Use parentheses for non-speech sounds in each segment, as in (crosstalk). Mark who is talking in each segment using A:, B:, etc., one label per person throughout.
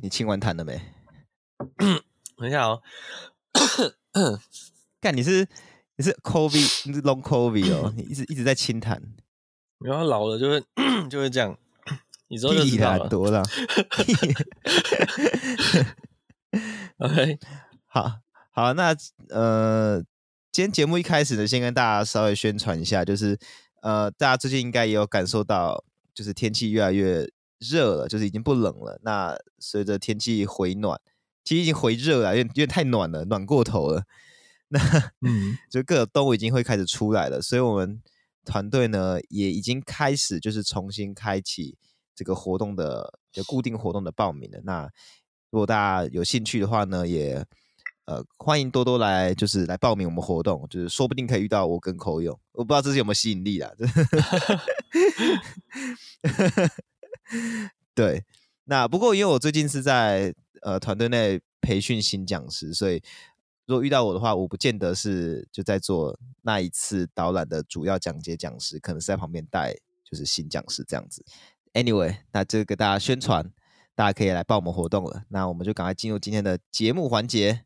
A: 你清完痰了没？(coughs)
B: 等一下哦，(coughs)
A: 干你是你是 COVID，你是 long COVID 哦，(coughs) 你一直一直在清痰。
B: 然后老了就会就会这样，你之后就知道了。
A: 多了。(laughs)
B: OK，
A: 好好，那呃，今天节目一开始呢，先跟大家稍微宣传一下，就是呃，大家最近应该也有感受到，就是天气越来越热了，就是已经不冷了。那随着天气回暖，其实已经回热了，因为因为太暖了，暖过头了。(laughs) 那嗯，就各种动物已经会开始出来了，所以我们团队呢也已经开始就是重新开启这个活动的就固定活动的报名了。那如果大家有兴趣的话呢，也呃欢迎多多来，就是来报名我们活动，就是说不定可以遇到我跟口勇，我不知道这是有没有吸引力啦。(laughs) (laughs) 对，那不过因为我最近是在呃团队内培训新讲师，所以如果遇到我的话，我不见得是就在做那一次导览的主要讲解讲师，可能是在旁边带就是新讲师这样子。Anyway，那这个给大家宣传。大家可以来报我们活动了，那我们就赶快进入今天的节目环节。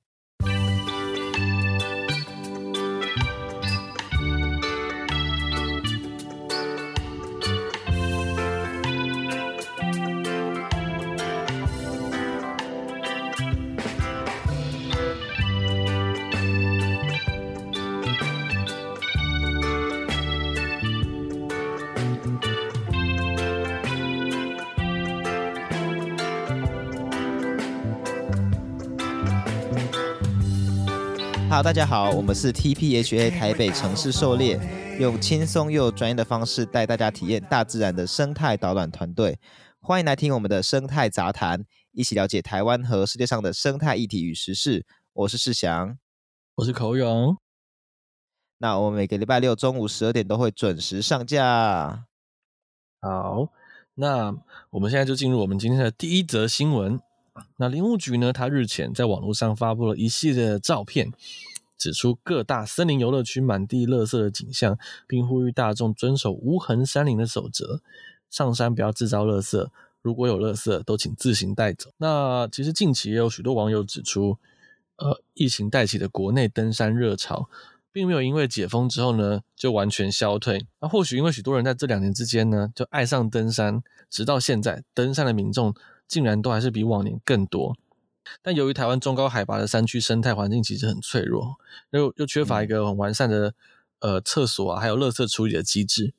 A: 好，大家好，我们是 TPHA 台北城市狩猎，用轻松又专业的方式带大家体验大自然的生态导览团队。欢迎来听我们的生态杂谈，一起了解台湾和世界上的生态议题与时事。我是世祥，
B: 我是口勇。
A: 那我们每个礼拜六中午十二点都会准时上架。
B: 好，那我们现在就进入我们今天的第一则新闻。那林务局呢，他日前在网络上发布了一系列的照片，指出各大森林游乐区满地垃圾的景象，并呼吁大众遵守无痕山林的守则，上山不要制造垃圾，如果有垃圾都请自行带走。那其实近期也有许多网友指出，呃，疫情带起的国内登山热潮，并没有因为解封之后呢就完全消退。那或许因为许多人在这两年之间呢就爱上登山，直到现在登山的民众。竟然都还是比往年更多，但由于台湾中高海拔的山区生态环境其实很脆弱，又又缺乏一个很完善的呃厕所啊，还有垃圾处理的机制，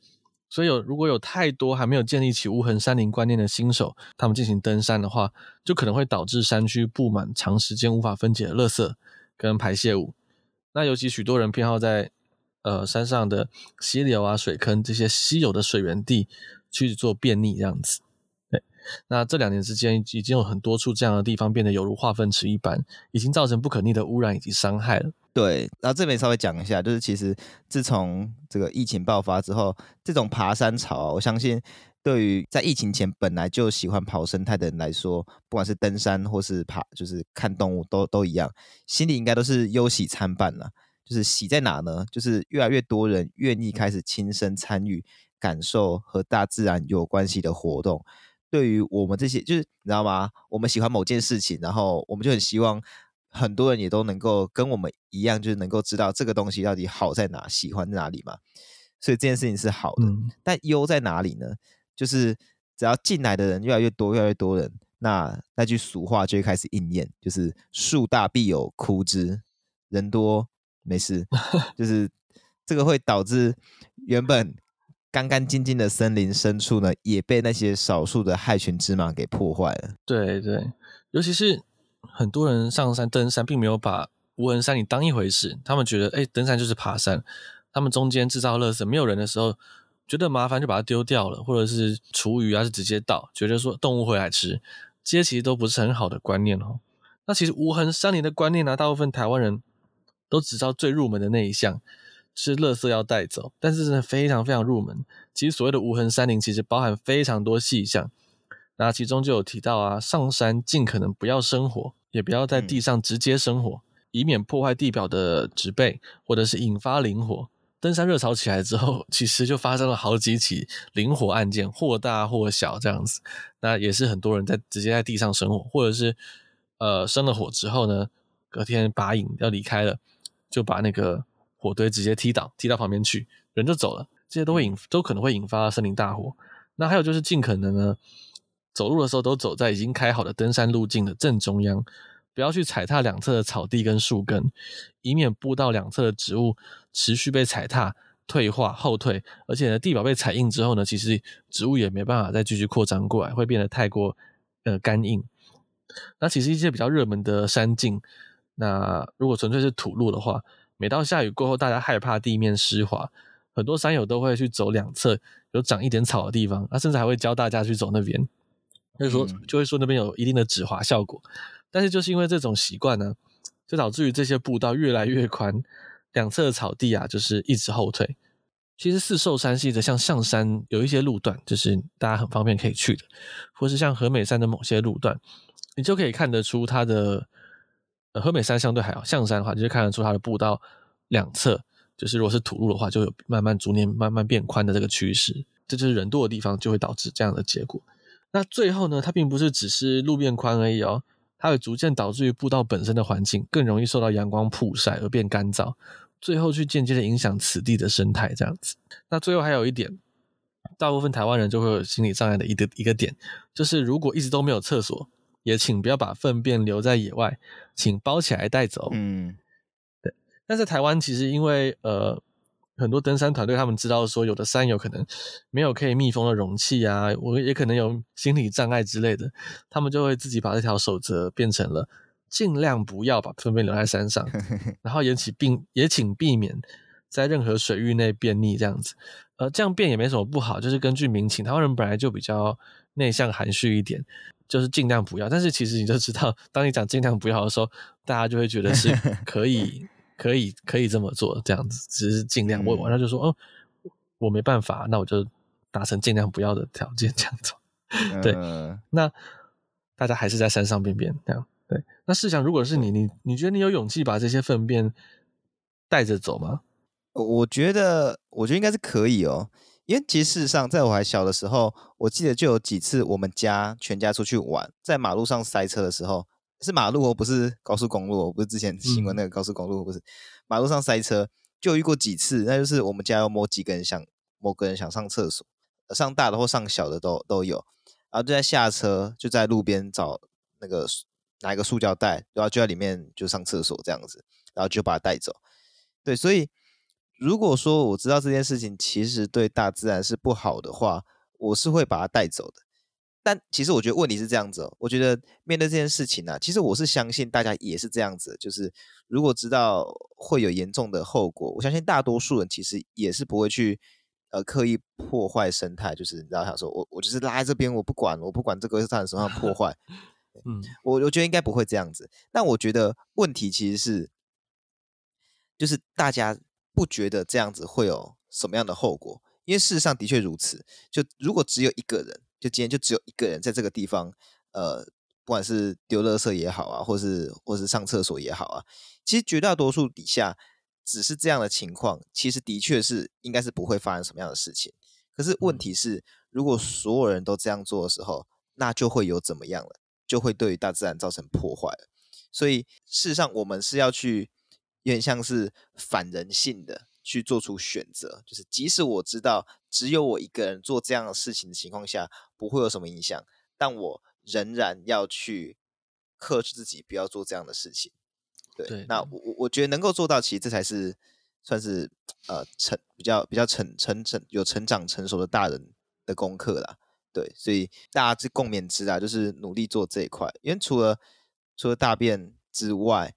B: 所以有如果有太多还没有建立起无痕山林观念的新手，他们进行登山的话，就可能会导致山区布满长时间无法分解的垃圾跟排泄物。那尤其许多人偏好在呃山上的溪流啊、水坑这些稀有的水源地去做便溺这样子。那这两年之间，已经有很多处这样的地方变得犹如化粪池一般，已经造成不可逆的污染以及伤害了。
A: 对，然后这边稍微讲一下，就是其实自从这个疫情爆发之后，这种爬山潮，我相信对于在疫情前本来就喜欢跑生态的人来说，不管是登山或是爬，就是看动物都都一样，心里应该都是忧喜参半了。就是喜在哪呢？就是越来越多人愿意开始亲身参与、感受和大自然有关系的活动。对于我们这些，就是你知道吗？我们喜欢某件事情，然后我们就很希望很多人也都能够跟我们一样，就是能够知道这个东西到底好在哪，喜欢在哪里嘛。所以这件事情是好的，嗯、但优在哪里呢？就是只要进来的人越来越多，越来越多人，那那句俗话就会开始应验，就是树大必有枯枝，人多没事，就是这个会导致原本。干干净净的森林深处呢，也被那些少数的害群之马给破坏了。
B: 对对，尤其是很多人上山登山，并没有把无痕山林当一回事。他们觉得，哎，登山就是爬山。他们中间制造垃圾，没有人的时候，觉得麻烦就把它丢掉了，或者是厨余啊，是直接倒，觉得说动物会来吃，这些其实都不是很好的观念哦。那其实无痕山林的观念呢、大部分台湾人都只知道最入门的那一项。是垃圾要带走，但是真的非常非常入门。其实所谓的无痕山林，其实包含非常多细项。那其中就有提到啊，上山尽可能不要生火，也不要在地上直接生火，嗯、以免破坏地表的植被，或者是引发林火登山热潮起来之后，其实就发生了好几起林火案件，或大或小这样子。那也是很多人在直接在地上生火，或者是呃生了火之后呢，隔天拔营要离开了，就把那个火堆直接踢倒，踢到旁边去，人就走了。这些都会引都可能会引发森林大火。那还有就是尽可能呢，走路的时候都走在已经开好的登山路径的正中央。不要去踩踏两侧的草地跟树根，以免步道两侧的植物持续被踩踏、退化、后退，而且呢，地表被踩硬之后呢，其实植物也没办法再继续扩张过来，会变得太过呃干硬。那其实一些比较热门的山径，那如果纯粹是土路的话，每到下雨过后，大家害怕地面湿滑，很多山友都会去走两侧有长一点草的地方，那甚至还会教大家去走那边，就是说就会说那边有一定的止滑效果。但是就是因为这种习惯呢，就导致于这些步道越来越宽，两侧的草地啊，就是一直后退。其实四兽山系的像象山有一些路段，就是大家很方便可以去的，或是像和美山的某些路段，你就可以看得出它的呃和美山相对还好，象山的话就是看得出它的步道两侧，就是如果是土路的话，就有慢慢逐年慢慢变宽的这个趋势。这就是人多的地方就会导致这样的结果。那最后呢，它并不是只是路变宽而已哦。它会逐渐导致于步道本身的环境更容易受到阳光曝晒而变干燥，最后去间接的影响此地的生态。这样子，那最后还有一点，大部分台湾人就会有心理障碍的一个一个点，就是如果一直都没有厕所，也请不要把粪便留在野外，请包起来带走。嗯，对。但是台湾其实因为呃。很多登山团队，他们知道说，有的山友可能没有可以密封的容器啊，我也可能有心理障碍之类的，他们就会自己把这条守则变成了尽量不要把粪便留在山上，(laughs) 然后也请并也请避免在任何水域内便溺这样子。呃，这样变也没什么不好，就是根据民情，台湾人本来就比较内向含蓄一点，就是尽量不要。但是其实你就知道，当你讲尽量不要的时候，大家就会觉得是 (laughs) 可以。可以可以这么做，这样子只是尽量。我晚上就说，哦，我没办法，那我就达成尽量不要的条件，这样子。对，呃、那大家还是在山上便便，这样对。那试想，如果是你，你你觉得你有勇气把这些粪便带着走吗？
A: 我觉得，我觉得应该是可以哦。因为其实事实上，在我还小的时候，我记得就有几次我们家全家出去玩，在马路上塞车的时候。是马路哦，不是高速公路哦，不是之前新闻那个高速公路，不是、嗯、马路上塞车，就遇过几次。那就是我们家有某几个人想，某个人想上厕所，上大的或上小的都都有，然后就在下车，就在路边找那个拿一个塑胶袋，然后就在里面就上厕所这样子，然后就把它带走。对，所以如果说我知道这件事情其实对大自然是不好的话，我是会把它带走的。但其实我觉得问题是这样子哦，我觉得面对这件事情呢、啊，其实我是相信大家也是这样子，就是如果知道会有严重的后果，我相信大多数人其实也是不会去呃刻意破坏生态，就是你知道，想说我我就是拉在这边，我不管，我不管这个是造成什么样的破坏，(laughs) 嗯，我我觉得应该不会这样子。但我觉得问题其实是，就是大家不觉得这样子会有什么样的后果，因为事实上的确如此。就如果只有一个人。就今天就只有一个人在这个地方，呃，不管是丢垃圾也好啊，或是或是上厕所也好啊，其实绝大多数底下只是这样的情况，其实的确是应该是不会发生什么样的事情。可是问题是，如果所有人都这样做的时候，那就会有怎么样了？就会对于大自然造成破坏了。所以事实上，我们是要去有点像是反人性的。去做出选择，就是即使我知道只有我一个人做这样的事情的情况下不会有什么影响，但我仍然要去克制自己，不要做这样的事情。对，对那我我觉得能够做到，其实这才是算是呃成比较比较成成成有成长成熟的大人的功课啦。对，所以大家是共勉之啊，就是努力做这一块。因为除了除了大便之外，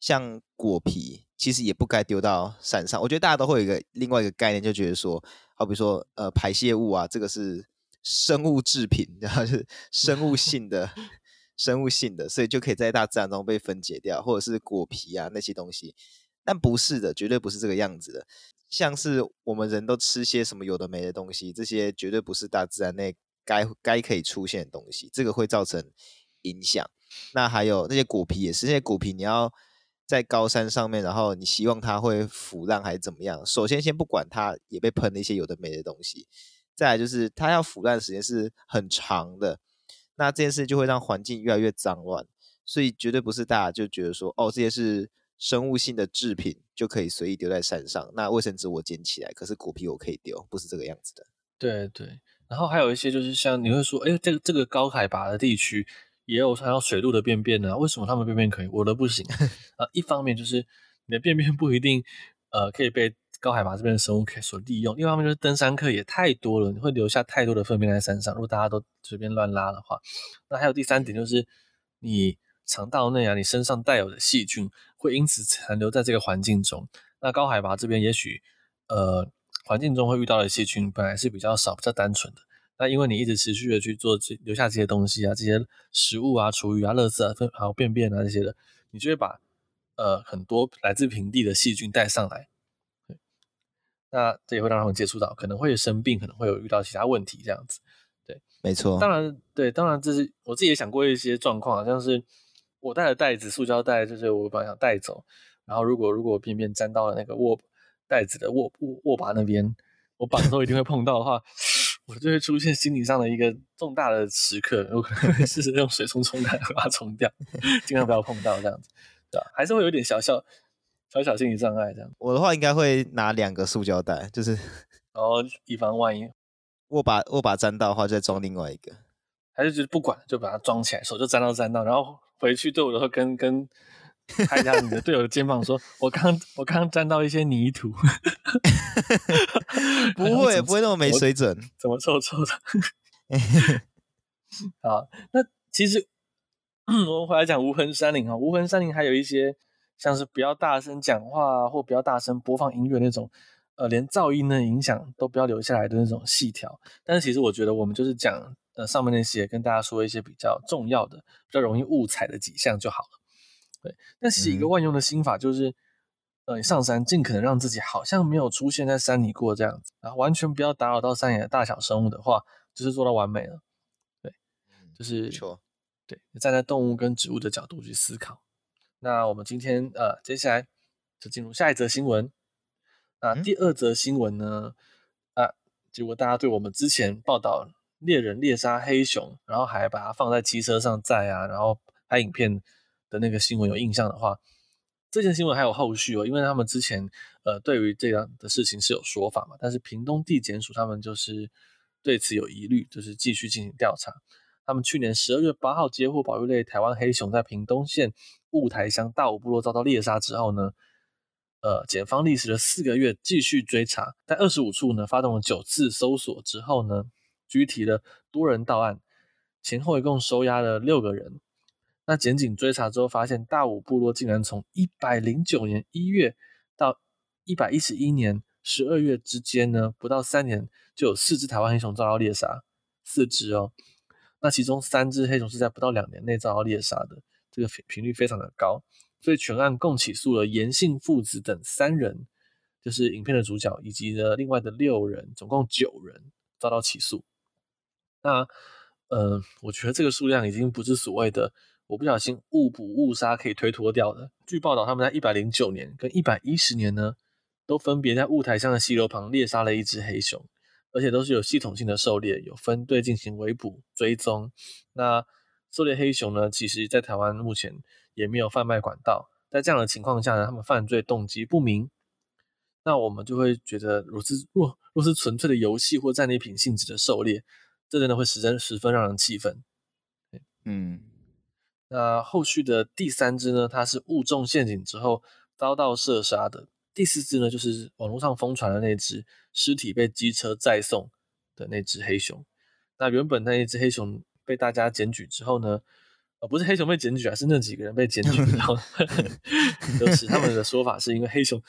A: 像果皮。其实也不该丢到山上。我觉得大家都会有一个另外一个概念，就觉得说，好比说，呃，排泄物啊，这个是生物制品，(laughs) 然后是生物性的、(laughs) 生物性的，所以就可以在大自然中被分解掉，或者是果皮啊那些东西。但不是的，绝对不是这个样子的。像是我们人都吃些什么有的没的东西，这些绝对不是大自然内该该可以出现的东西，这个会造成影响。那还有那些果皮也是，那些果皮你要。在高山上面，然后你希望它会腐烂还是怎么样？首先先不管它也被喷了一些有的没的东西，再来就是它要腐烂的时间是很长的，那这件事就会让环境越来越脏乱，所以绝对不是大家就觉得说哦，这些是生物性的制品就可以随意丢在山上。那卫生纸我捡起来，可是果皮我可以丢，不是这个样子的。
B: 对对，然后还有一些就是像你会说，哎，这个这个高海拔的地区。也有想要水路的便便呢？为什么他们便便可以，我的不行？(laughs) 啊，一方面就是你的便便不一定呃可以被高海拔这边的生物可以所利用，另一方面就是登山客也太多了，你会留下太多的粪便在山上。如果大家都随便乱拉的话，那还有第三点就是你肠道内啊，你身上带有的细菌会因此残留在这个环境中。那高海拔这边也许呃环境中会遇到的细菌本来是比较少、比较单纯的。那因为你一直持续的去做这留下这些东西啊，这些食物啊、厨余啊、垃圾啊、粪还有便便啊这些的，你就会把呃很多来自平地的细菌带上来，对，那这也会让他们接触到，可能会生病，可能会有遇到其他问题这样子，对，
A: 没错。
B: 当然，对，当然这是我自己也想过一些状况，好像是我带的袋子，塑胶袋，就是我本来想带走，然后如果如果便便沾到了那个握袋子的握握握把那边，我绑的时候一定会碰到的话。我就会出现心理上的一个重大的时刻，我可能会试试用水冲冲它，把它冲掉，(laughs) 尽量不要碰到这样子，对吧？还是会有点小小小小心理障碍这样。
A: 我的话应该会拿两个塑胶袋，就是，
B: 然后以防万一，(laughs)
A: 握把握把沾到的话，再装另外一个，
B: 还是就是不管，就把它装起来，手就沾到沾到，然后回去对我的时候跟跟。(laughs) 拍一下你的队友的肩膀，说：“我刚我刚沾到一些泥土。(laughs) ”
A: 不会，不会那么没水准，
B: 怎么臭臭的？(laughs) 好，那其实我们回来讲无痕山林哈，无痕山林还有一些像是不要大声讲话或不要大声播放音乐那种，呃，连噪音的影响都不要留下来的那种细条。但是其实我觉得我们就是讲呃上面那些，跟大家说一些比较重要的、比较容易误踩的几项就好了。对，但是一个万用的心法就是，呃，你上山尽可能让自己好像没有出现在山里过这样子，然后完全不要打扰到山野的大小生物的话，就是做到完美了。对，就是
A: 没错。
B: 对，站在动物跟植物的角度去思考。那我们今天呃，接下来就进入下一则新闻。那第二则新闻呢，啊，结果大家对我们之前报道猎人猎杀黑熊，然后还把它放在机车上载啊，然后拍影片。的那个新闻有印象的话，这件新闻还有后续哦，因为他们之前呃对于这样的事情是有说法嘛，但是屏东地检署他们就是对此有疑虑，就是继续进行调查。他们去年十二月八号接获保育类台湾黑熊在屏东县雾台乡大武部落遭到猎杀之后呢，呃，检方历时了四个月继续追查，在二十五处呢发动了九次搜索之后呢，拘提了多人到案，前后一共收押了六个人。那检警追查之后，发现大武部落竟然从一百零九年一月到一百一十一年十二月之间呢，不到三年就有四只台湾黑熊遭到猎杀，四只哦。那其中三只黑熊是在不到两年内遭到猎杀的，这个频率非常的高。所以全案共起诉了颜姓父子等三人，就是影片的主角，以及呢另外的六人，总共九人遭到起诉。那呃，我觉得这个数量已经不是所谓的。我不小心误捕误杀可以推脱掉的。据报道，他们在一百零九年跟一百一十年呢，都分别在雾台乡的溪流旁猎杀了一只黑熊，而且都是有系统性的狩猎，有分队进行围捕追踪。那狩猎黑熊呢，其实在台湾目前也没有贩卖管道。在这样的情况下呢，他们犯罪动机不明。那我们就会觉得，若是若若是纯粹的游戏或战利品性质的狩猎，这真的会十分十分让人气愤。
A: 嗯。
B: 那后续的第三只呢？它是误中陷阱之后遭到射杀的。第四只呢，就是网络上疯传的那只尸体被机车载送的那只黑熊。那原本那一只黑熊被大家检举之后呢，呃，不是黑熊被检举啊，是那几个人被检举。然后，(laughs) 就是他们的说法是因为黑熊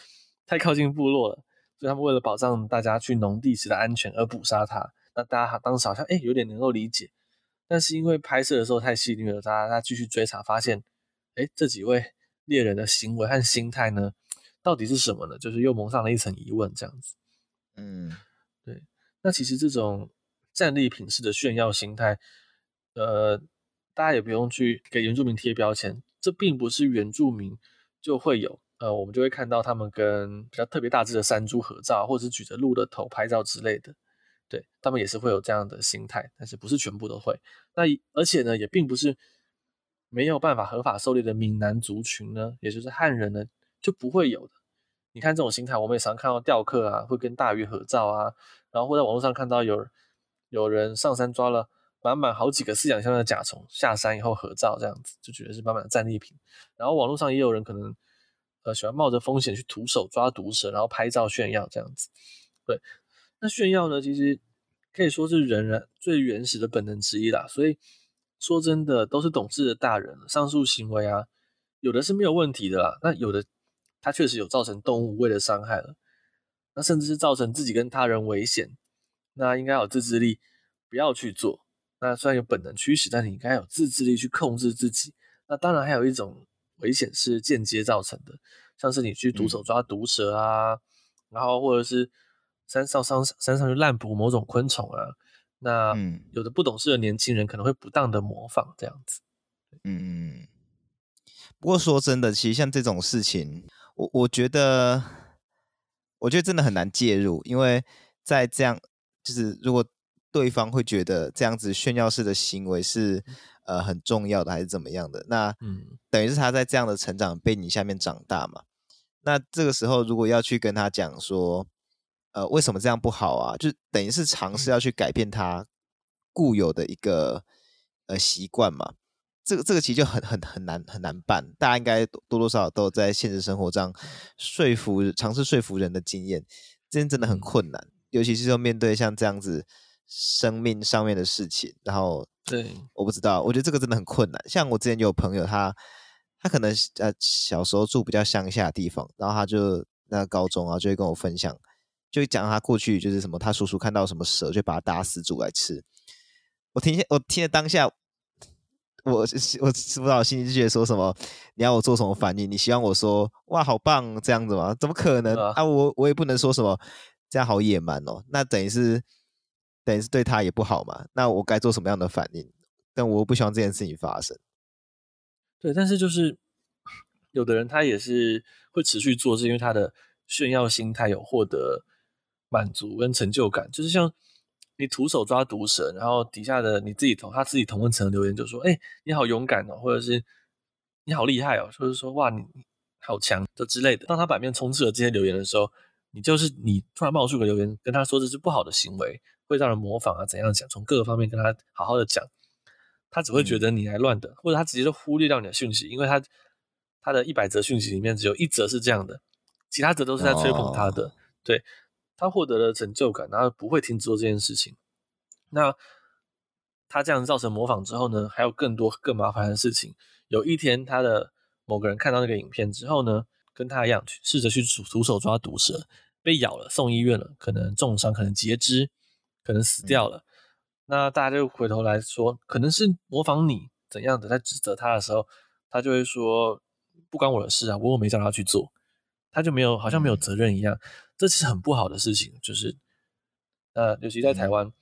B: 太靠近部落了，所以他们为了保障大家去农地时的安全而捕杀它。那大家当时好像哎有点能够理解。但是因为拍摄的时候太细腻了，他他继续追查，发现，哎，这几位猎人的行为和心态呢，到底是什么呢？就是又蒙上了一层疑问，这样子。
A: 嗯，
B: 对。那其实这种战利品式的炫耀心态，呃，大家也不用去给原住民贴标签，这并不是原住民就会有呃，我们就会看到他们跟比较特别大只的山猪合照，或者是举着鹿的头拍照之类的。对，他们也是会有这样的心态，但是不是全部都会。那而且呢，也并不是没有办法合法狩猎的闽南族群呢，也就是汉人呢，就不会有的。你看这种心态，我们也常看到钓客啊，会跟大鱼合照啊，然后会在网络上看到有有人上山抓了满满好几个饲养箱的甲虫，下山以后合照，这样子就觉得是满满的战利品。然后网络上也有人可能呃喜欢冒着风险去徒手抓毒蛇，然后拍照炫耀这样子，对。那炫耀呢，其实可以说是人人最原始的本能之一啦。所以说真的，都是懂事的大人，上述行为啊，有的是没有问题的啦。那有的，他确实有造成动物无谓的伤害了，那甚至是造成自己跟他人危险，那应该有自制力，不要去做。那虽然有本能驱使，但你应该有自制力去控制自己。那当然还有一种危险是间接造成的，像是你去徒手抓毒蛇啊，嗯、然后或者是。山上山山上去滥捕某种昆虫啊，那有的不懂事的年轻人可能会不当的模仿这样子。
A: 嗯，不过说真的，其实像这种事情，我我觉得，我觉得真的很难介入，因为在这样，就是如果对方会觉得这样子炫耀式的行为是呃很重要的，还是怎么样的，那嗯，等于是他在这样的成长背景下面长大嘛，那这个时候如果要去跟他讲说。呃，为什么这样不好啊？就等于是尝试要去改变他固有的一个呃习惯嘛。这个这个其实就很很很难很难办。大家应该多多少少都在现实生活上说服尝试说服人的经验，真真的很困难。尤其是说面对像这样子生命上面的事情，然后对，我不知道，我觉得这个真的很困难。像我之前就有朋友他，他他可能呃小时候住比较乡下的地方，然后他就那个高中啊就会跟我分享。就讲他过去就是什么，他叔叔看到什么蛇，就把它打死煮来吃。我听，我听了当下，我我是不知道，心里就觉得说什么，你要我做什么反应？你希望我说哇，好棒这样子吗？怎么可能啊？啊我我也不能说什么，这样好野蛮哦。那等于是等于是对他也不好嘛。那我该做什么样的反应？但我不希望这件事情发生。
B: 对，但是就是有的人他也是会持续做，是因为他的炫耀心态有获得。满足跟成就感，就是像你徒手抓毒蛇，然后底下的你自己同他自己同温层留言就说：“哎、欸，你好勇敢哦，或者是你好厉害哦，或者说哇你好强就之类的。”当他版面充斥了这些留言的时候，你就是你突然冒出个留言跟他说这是不好的行为，会让人模仿啊怎样讲，从各个方面跟他好好的讲，他只会觉得你来乱的，嗯、或者他直接就忽略掉你的讯息，因为他他的一百则讯息里面只有一则是这样的，其他则都是在吹捧他的，哦、对。他获得了成就感，然后不会停止做这件事情。那他这样造成模仿之后呢，还有更多更麻烦的事情。有一天，他的某个人看到那个影片之后呢，跟他一样去，试着去徒手抓毒蛇，被咬了，送医院了，可能重伤，可能截肢，可能死掉了。嗯、那大家就回头来说，可能是模仿你怎样的，在指责他的时候，他就会说不关我的事啊，我又没叫他去做，他就没有好像没有责任一样。嗯这其实很不好的事情，就是，呃，尤其在台湾，嗯、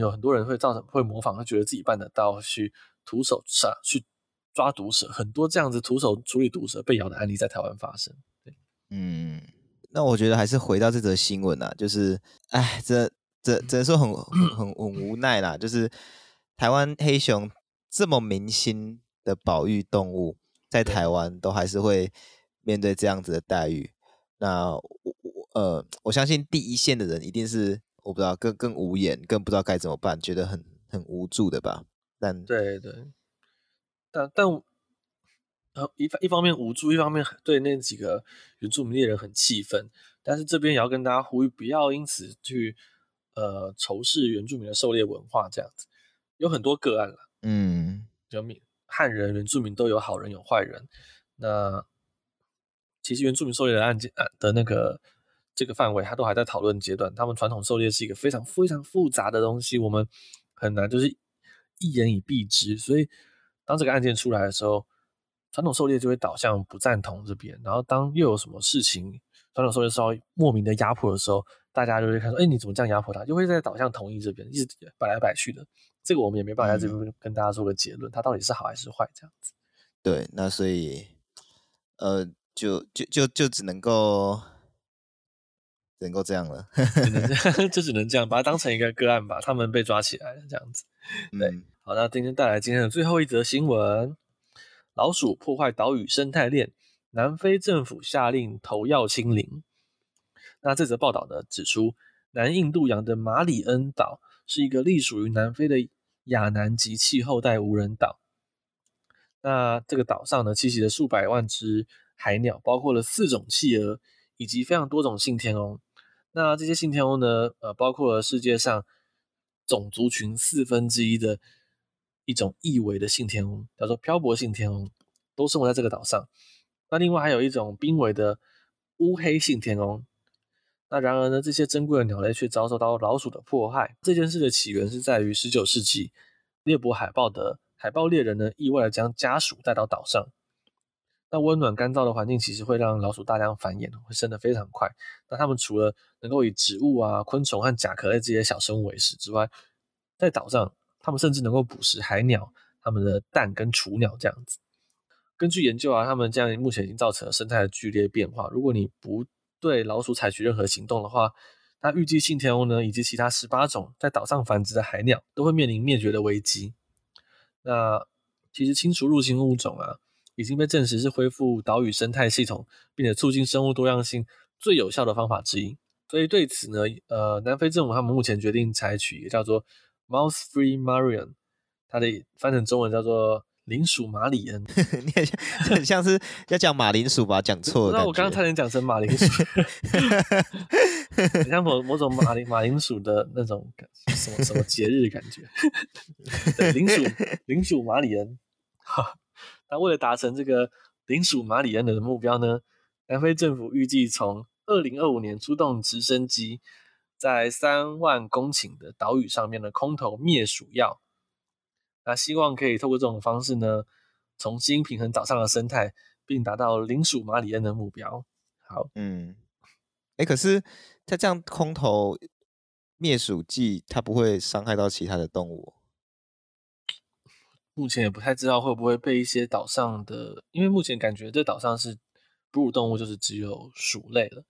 B: 有很多人会造成会模仿，他觉得自己办得到，去徒手杀去抓毒蛇，很多这样子徒手处理毒蛇被咬的案例在台湾发生。对，嗯，
A: 那我觉得还是回到这则新闻啊，就是，哎，这这只能说很很很无奈啦，就是台湾黑熊这么明星的保育动物，在台湾都还是会面对这样子的待遇，那我。呃，我相信第一线的人一定是我不知道更更无言，更不知道该怎么办，觉得很很无助的吧？但
B: 对对，但但呃一一方面无助，一方面对那几个原住民猎人很气愤。但是这边也要跟大家呼吁，不要因此去呃仇视原住民的狩猎文化，这样子有很多个案了。嗯，就汉人、原住民都有好人有坏人。那其实原住民狩猎的案件的那个。这个范围，它都还在讨论阶段。他们传统狩猎是一个非常非常复杂的东西，我们很难就是一言以蔽之。所以，当这个案件出来的时候，传统狩猎就会导向不赞同这边。然后，当又有什么事情，传统狩猎稍微莫名的压迫的时候，大家就会看说：“哎，你怎么这样压迫他？”就会在导向同意这边，一直摆来摆去的。这个我们也没办法在这边跟大家做个结论，它到底是好还是坏这样子。
A: 对，那所以，呃。就就就就只能够只能够这样了，
B: 只能这样，就只能这样，把它当成一个个案吧。他们被抓起来了，这样子。对，嗯、好，那今天带来今天的最后一则新闻：老鼠破坏岛屿生态链，南非政府下令投药清零。那这则报道呢，指出南印度洋的马里恩岛是一个隶属于南非的亚南极气候带无人岛。那这个岛上呢，栖息了数百万只海鸟，包括了四种企鹅以及非常多种信天翁。那这些信天翁呢，呃，包括了世界上种族群四分之一的一种易危的信天翁，叫做漂泊信天翁，都生活在这个岛上。那另外还有一种濒危的乌黑信天翁。那然而呢，这些珍贵的鸟类却遭受到老鼠的迫害。这件事的起源是在于十九世纪，猎捕海豹的海豹猎人呢，意外的将家鼠带到岛上。那温暖干燥的环境其实会让老鼠大量繁衍，会生得非常快。那它们除了能够以植物啊、昆虫和甲壳类这些小生物为食之外，在岛上，它们甚至能够捕食海鸟、它们的蛋跟雏鸟这样子。根据研究啊，它们这样目前已经造成了生态的剧烈变化。如果你不对老鼠采取任何行动的话，那预计信天翁呢以及其他十八种在岛上繁殖的海鸟都会面临灭绝的危机。那其实清除入侵物种啊。已经被证实是恢复岛屿生态系统，并且促进生物多样性最有效的方法之一。所以对此呢，呃，南非政府他们目前决定采取一个叫做 “Mouse-free Marion”，它的翻成中文叫做“零鼠马里恩 (laughs) ”。
A: 你很像，很像是要讲马铃薯吧？讲错了。那
B: 我刚刚差点讲成马铃薯，(laughs) 很像某某种马铃马铃薯的那种什么什么节日的感觉。(laughs) 对，零鼠零鼠马里恩。那为了达成这个零鼠马里恩的目标呢，南非政府预计从二零二五年出动直升机，在三万公顷的岛屿上面呢空投灭鼠药。那希望可以透过这种方式呢，重新平衡岛上的生态，并达到零鼠马里恩的目标。好，
A: 嗯，哎、可是它这样空投灭鼠剂，它不会伤害到其他的动物？
B: 目前也不太知道会不会被一些岛上的，因为目前感觉这岛上是哺乳动物就是只有鼠类了，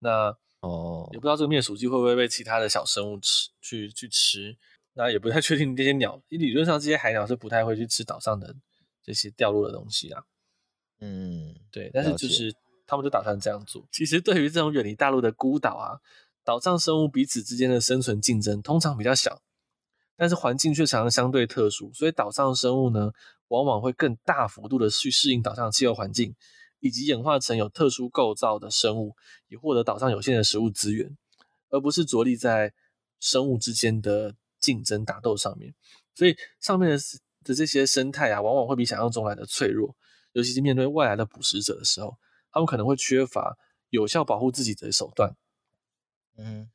B: 那哦也不知道这个灭鼠剂会不会被其他的小生物吃去去吃，那也不太确定这些鸟，理论上这些海鸟是不太会去吃岛上的这些掉落的东西啊。嗯，对，但是就是他们就打算这样做。其实对于这种远离大陆的孤岛啊，岛上生物彼此之间的生存竞争通常比较小。但是环境却常常相对特殊，所以岛上的生物呢，往往会更大幅度的去适应岛上的气候环境，以及演化成有特殊构造的生物，以获得岛上有限的食物资源，而不是着力在生物之间的竞争打斗上面。所以上面的的这些生态啊，往往会比想象中来的脆弱，尤其是面对外来的捕食者的时候，他们可能会缺乏有效保护自己的手段。嗯。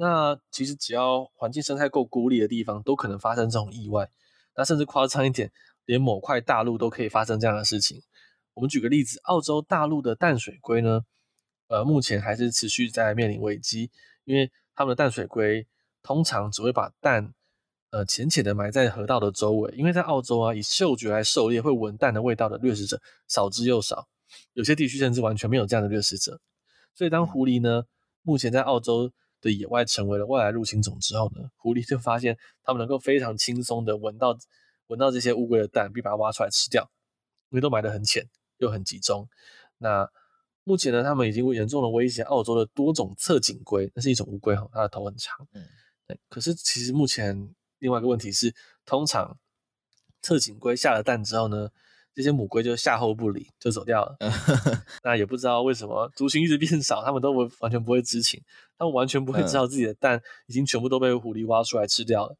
B: 那其实只要环境生态够孤立的地方，都可能发生这种意外。那甚至夸张一点，连某块大陆都可以发生这样的事情。我们举个例子，澳洲大陆的淡水龟呢，呃，目前还是持续在面临危机，因为他们的淡水龟通常只会把蛋，呃，浅浅的埋在河道的周围。因为在澳洲啊，以嗅觉来狩猎会闻蛋的味道的掠食者少之又少，有些地区甚至完全没有这样的掠食者。所以当狐狸呢，目前在澳洲。的野外成为了外来入侵种之后呢，狐狸就发现它们能够非常轻松的闻到闻到这些乌龟的蛋，并把它挖出来吃掉，因为都埋得很浅又很集中。那目前呢，他们已经严重的威胁澳洲的多种侧颈龟，那是一种乌龟哈，它的头很长。嗯，对。可是其实目前另外一个问题是，通常侧颈龟下了蛋之后呢，这些母龟就下后不理，就走掉了。那也不知道为什么族群一直变少，它们都不完全不会知情，它们完全不会知道自己的蛋已经全部都被狐狸挖出来吃掉了。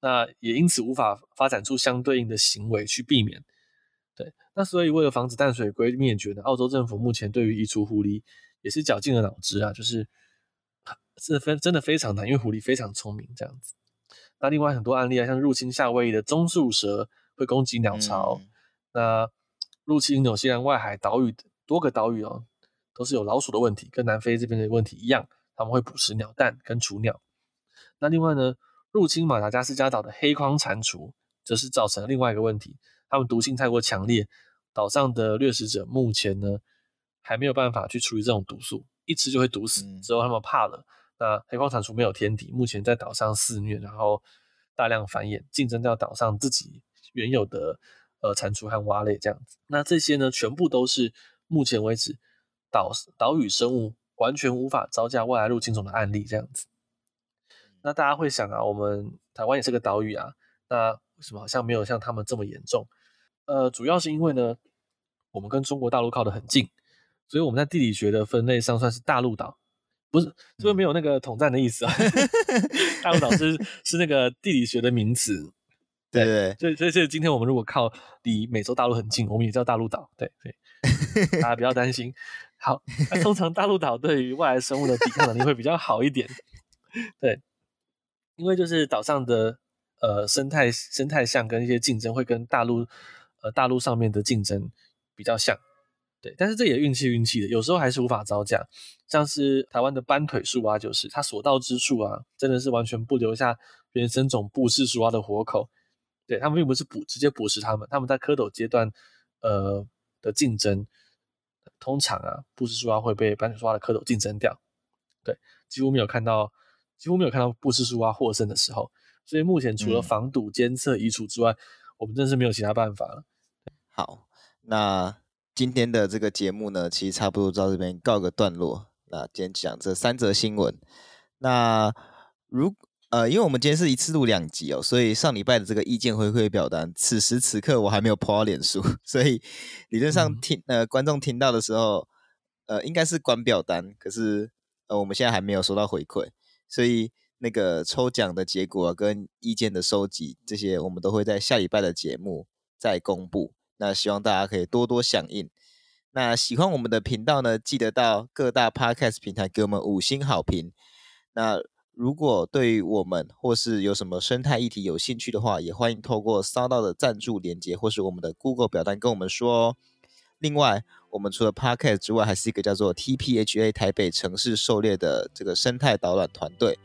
B: 那也因此无法发展出相对应的行为去避免。对，那所以为了防止淡水龟灭绝呢，澳洲政府目前对于移除狐狸也是绞尽了脑汁啊，就是这非真的非常难，因为狐狸非常聪明这样子。那另外很多案例啊，像入侵夏威夷的棕树蛇会攻击鸟巢。嗯那入侵纽西兰外海岛屿多个岛屿哦，都是有老鼠的问题，跟南非这边的问题一样，他们会捕食鸟蛋跟雏鸟。那另外呢，入侵马达加斯加岛的黑框蟾蜍，则是造成了另外一个问题，它们毒性太过强烈，岛上的掠食者目前呢还没有办法去处理这种毒素，一吃就会毒死。之后他们怕了，那黑框蟾蜍没有天敌，目前在岛上肆虐，然后大量繁衍，竞争掉岛上自己原有的呃蟾蜍和蛙类这样子。那这些呢，全部都是目前为止岛岛屿生物完全无法招架外来入侵种的案例这样子。那大家会想啊，我们台湾也是个岛屿啊，那为什么好像没有像他们这么严重？呃，主要是因为呢，我们跟中国大陆靠得很近，所以我们在地理学的分类上算是大陆岛，不是这边没有那个统战的意思啊。(laughs) 大陆岛是是那个地理学的名词，对对，所以所以所以今天我们如果靠离美洲大陆很近，我们也叫大陆岛，对对，(laughs) 大家不要担心。好，那通常大陆岛对于外来生物的抵抗能力会比较好一点，对。因为就是岛上的呃生态生态相跟一些竞争会跟大陆呃大陆上面的竞争比较像，对，但是这也运气运气的，有时候还是无法招架。像是台湾的斑腿树蛙，就是它所到之处啊，真的是完全不留下原生种布氏树蛙的活口。对，他们并不是捕直接捕食他们，他们在蝌蚪阶段呃的竞争，通常啊布氏树蛙会被斑腿树蛙的蝌蚪竞争掉，对，几乎没有看到。几乎没有看到布氏树蛙获胜的时候，所以目前除了防堵、监测、移除之外，嗯、我们真是没有其他办法了。
A: 好，那今天的这个节目呢，其实差不多到这边告个段落。那今天讲这三则新闻。那如呃，因为我们今天是一次录两集哦，所以上礼拜的这个意见回馈表单，此时此刻我还没有 po 到脸书，(laughs) 所以理论上听、嗯、呃观众听到的时候，呃应该是关表单，可是呃我们现在还没有收到回馈。所以那个抽奖的结果跟意见的收集，这些我们都会在下礼拜的节目再公布。那希望大家可以多多响应。那喜欢我们的频道呢，记得到各大 Podcast 平台给我们五星好评。那如果对于我们或是有什么生态议题有兴趣的话，也欢迎透过收到的赞助连接或是我们的 Google 表单跟我们说哦。另外，我们除了 Podcast 之外，还是一个叫做 TPHA 台北城市狩猎的这个生态导览团队。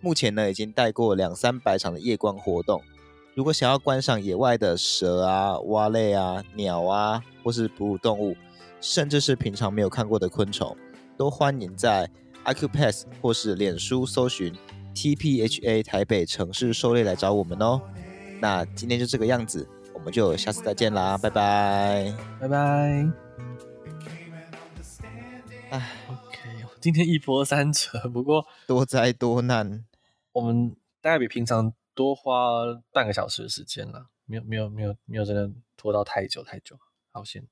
A: 目前呢，已经带过两三百场的夜光活动。如果想要观赏野外的蛇啊、蛙类啊、鸟啊，或是哺乳动物，甚至是平常没有看过的昆虫，都欢迎在 Accupass 或是脸书搜寻 TPHA 台北城市狩猎来找我们哦。那今天就这个样子。我们就下次再见啦，拜拜，
B: 拜拜。哎，OK，今天一波三折，不过
A: 多灾多难，
B: 我们大概比平常多花半个小时的时间了，没有没有没有没有真的拖到太久太久，好险。